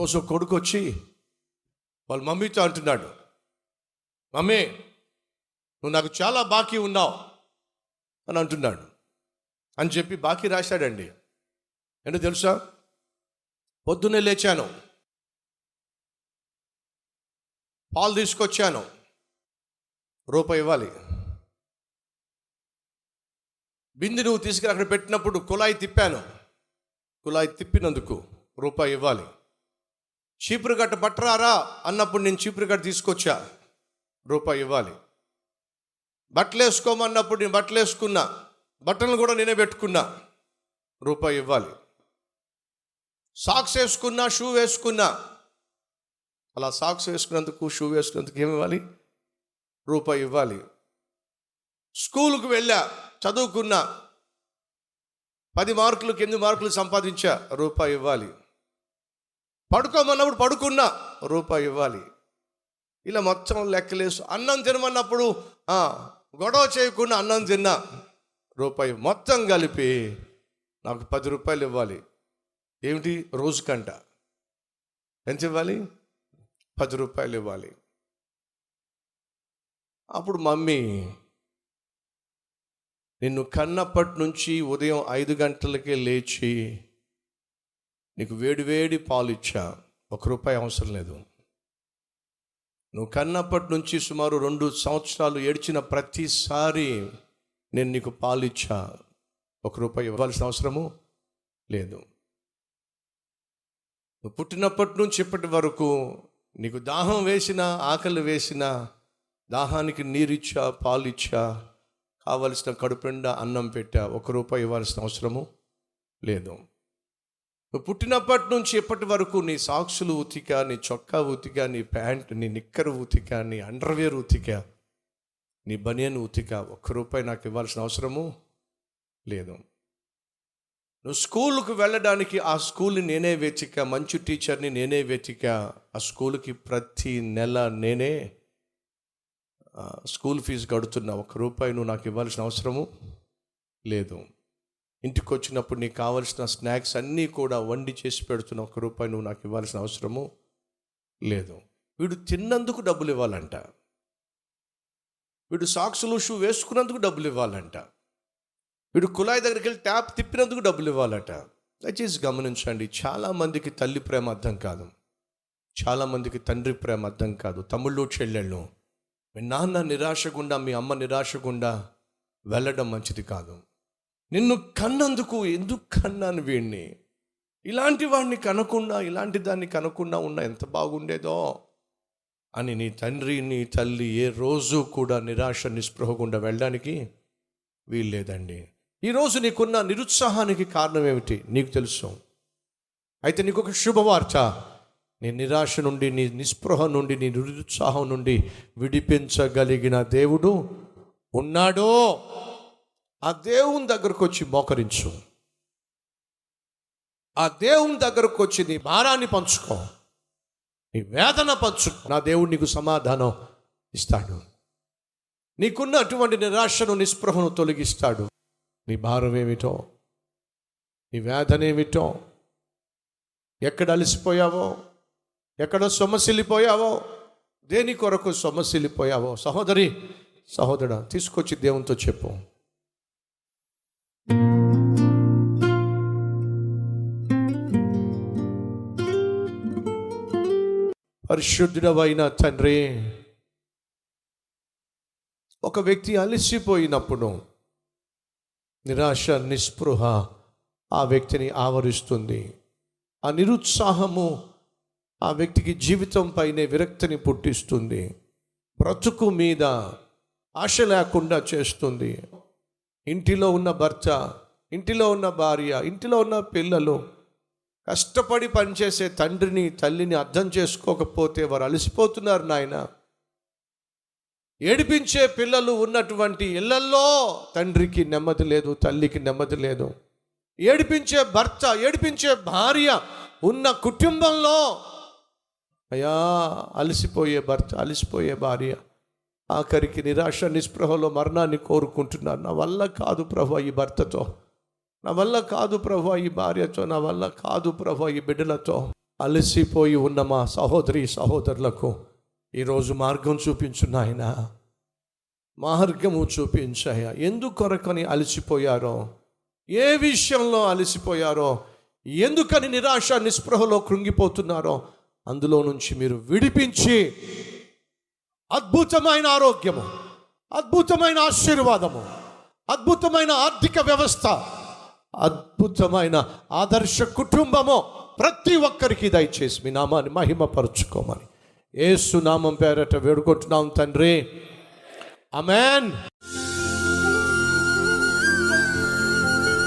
ఒకరోజు కొడుకు వచ్చి వాళ్ళ మమ్మీతో అంటున్నాడు మమ్మీ నువ్వు నాకు చాలా బాకీ ఉన్నావు అని అంటున్నాడు. అని చెప్పి బాకీ రాశాడండి. ఏంటో తెలుసా? పొద్దున్నే లేచాను. పాలు తీసుకొచ్చాను. రూపాయి ఇవ్వాలి. బింది నువ్వు తీసుకుని అక్కడ పెట్టినప్పుడు కుళాయి తిప్పాను. కుళాయి తిప్పినందుకు రూపాయి ఇవ్వాలి. చీపురు గట్ట పట్టరారా అన్నప్పుడు నేను చీపురు గట్ట తీసుకొచ్చా. రూపాయి ఇవ్వాలి. బట్టలు వేసుకోమన్నప్పుడు నేను బట్టలు వేసుకున్నా బట్టలు కూడా నేనే పెట్టుకున్నా. రూపాయి ఇవ్వాలి. సాక్స్ వేసుకున్నా షూ వేసుకున్నా. అలా సాక్స్ వేసుకున్నందుకు షూ వేసుకున్నందుకు ఏమి ఇవ్వాలి? రూపాయి ఇవ్వాలి. స్కూలుకు వెళ్ళా చదువుకున్నా. పది మార్కులకు ఎనిమిది మార్కులు సంపాదించా రూపాయి ఇవ్వాలి. పడుకోమన్నప్పుడు పడుకున్నా రూపాయి ఇవ్వాలి. ఇలా మొత్తం లెక్కలేసు. అన్నం తినమన్నప్పుడు గొడవ చేయకుండా అన్నం తిన్నా రూపాయి మొత్తం కలిపి నాకు పది రూపాయలు ఇవ్వాలి. ఏమిటి? రోజుకంట. ఎంత ఇవ్వాలి? పది రూపాయలు ఇవ్వాలి. అప్పుడు మమ్మీ నిన్ను కన్నప్పటి నుంచి ఉదయం ఐదు గంటలకే లేచి నీకు వేడి వేడి పాలు ఇచ్చా. ఒక రూపాయి అవసరం లేదు. నువ్వు కన్నప్పటి నుంచి సుమారు రెండు సంవత్సరాలు ఏడ్చిన ప్రతిసారి నేను నీకు పాలు ఇచ్చా. ఒక రూపాయి ఇవ్వాల్సిన అవసరము లేదు. నువ్వు పుట్టినప్పటి నుంచి ఇప్పటి వరకు నీకు దాహం వేసిన ఆకలి వేసిన దాహానికి నీరిచ్చా పాలు ఇచ్చా కావలసిన కడుపుండా అన్నం పెట్టా. ఒక రూపాయి ఇవ్వాల్సిన అవసరము లేదు. నువ్వు పుట్టినప్పటి నుంచి ఇప్పటి వరకు నీ సాక్సులు ఉతిక నీ చొక్కా ఉతిక నీ ప్యాంట్ నీ నిక్కర్ ఉతిక నీ అండర్వేర్ ఉతిక నీ బనియన్ ఉతిక ఒక్క రూపాయి నాకు ఇవ్వాల్సిన అవసరము లేదు. నువ్వు స్కూల్కి వెళ్ళడానికి ఆ స్కూల్ని నేనే వెతిక మంచి టీచర్ని నేనే వెతిక ఆ స్కూల్కి ప్రతి నెల నేనే స్కూల్ ఫీజు కడుతున్నా ఒక రూపాయి నువ్వు నాకు ఇవ్వాల్సిన అవసరము లేదు. ఇంటికి వచ్చినప్పుడు నీకు కావలసిన స్నాక్స్ అన్నీ కూడా వండి చేసి పెడుతున్న ఒక రూపాయి నువ్వు నాకు ఇవ్వాల్సిన అవసరము లేదు. వీడు తిన్నందుకు డబ్బులు ఇవ్వాలంట. వీడు సాక్సులు షూ వేసుకున్నందుకు డబ్బులు ఇవ్వాలంట. వీడు కుళాయి దగ్గరికి వెళ్ళి ట్యాప్ తిప్పినందుకు డబ్బులు ఇవ్వాలట. దయచేసి గమనించండి చాలామందికి తల్లి ప్రేమ అర్థం కాదు. చాలామందికి తండ్రి ప్రేమ అర్థం కాదు. తమ్ముళ్ళు చెల్లెళ్ళు మీ నాన్న నిరాశ గుండా మీ అమ్మ నిరాశ గుండా వెళ్ళడం మంచిది కాదు. నిన్ను కన్నందుకు ఎందుకు కన్నాను వీడిని ఇలాంటి వాడిని కనకుండా ఇలాంటి దాన్ని కనకుండా ఉన్న ఎంత బాగుండేదో? అని నీ తండ్రి నీ తల్లి ఏ రోజు కూడా నిరాశ నిస్పృహకుండా వెళ్ళడానికి వీల్లేదండి. ఈరోజు నీకున్న నిరుత్సాహానికి కారణం ఏమిటి? నీకు తెలుసు. అయితే నీకు ఒక శుభవార్త. నీ నిరాశ నుండి నీ నిస్పృహ నుండి నీ నిరుత్సాహం నుండి విడిపించగలిగిన దేవుడు ఉన్నాడో? ఆ దేవుని దగ్గరకు వచ్చి మోకరించు. ఆ దేవుని దగ్గరకు వచ్చి నీ భారాన్ని పంచుకో. నీ వేదన పంచుకో. నా దేవుడు నీకు సమాధానం ఇస్తాడు. నీకున్న అటువంటి నిరాశను నిస్పృహను తొలగిస్తాడు. నీ భారం ఏమిటో? నీ వేదన ఏమిటో? ఎక్కడ అలసిపోయావో? ఎక్కడ సొమ్మసిల్లిపోయావో? దేని కొరకు సొమ్మసిల్లిపోయావో? సహోదరి సహోదరు తీసుకొచ్చి దేవునితో చెప్పు. పరిశుద్ధుడవైన తండ్రి. ఒక వ్యక్తి అలసిపోయినప్పుడు నిరాశ నిస్పృహ ఆ వ్యక్తిని ఆవరిస్తుంది. ఆ నిరుత్సాహము ఆ వ్యక్తికి జీవితం పైనే విరక్తిని పుట్టిస్తుంది. బ్రతుకు మీద ఆశ లేకుండా చేస్తుంది. ఇంటిలో ఉన్న భర్త ఇంటిలో ఉన్న భార్య ఇంటిలో ఉన్న పిల్లలు కష్టపడి పనిచేసే తండ్రిని తల్లిని అర్థం చేసుకోకపోతే వారు అలసిపోతున్నారు నాయన. ఏడిపించే పిల్లలు ఉన్నటువంటి ఇళ్ళల్లో తండ్రికి నెమ్మది లేదు తల్లికి నెమ్మది లేదు. ఏడిపించే భర్త ఏడిపించే భార్య ఉన్న కుటుంబంలో అయ్యా అలసిపోయే భర్త అలసిపోయే భార్య. ఆఖరికి నిరాశ నిస్పృహలో మరణాన్ని కోరుకుంటున్నారు నా వల్ల కాదు ప్రభు ఈ భర్తతో. నా వల్ల కాదు ప్రభా ఈ భార్యతో నా వల్ల కాదు ప్రభు ఈ బిడ్డలతో అలసిపోయి ఉన్న మా సహోదరి సహోదరులకు ఈరోజు మార్గం చూపించు నాయన. మార్గము చూపించాయా. ఎందుకొరకని అలసిపోయారో ఏ విషయంలో అలసిపోయారో ఎందుకని నిరాశ నిస్పృహలో కృంగిపోతున్నారో అందులో నుంచి మీరు విడిపించి అద్భుతమైన ఆరోగ్యము అద్భుతమైన ఆశీర్వాదము అద్భుతమైన ఆర్థిక వ్యవస్థ అద్భుతమైన ఆదర్శ కుటుంబము ప్రతి ఒక్కరికి దయచేసి మీ నామాన్ని మహిమపరుచుకోమని. ఏసు నామం పేరట వేడుకుంటున్నాం తండ్రి. అమెన్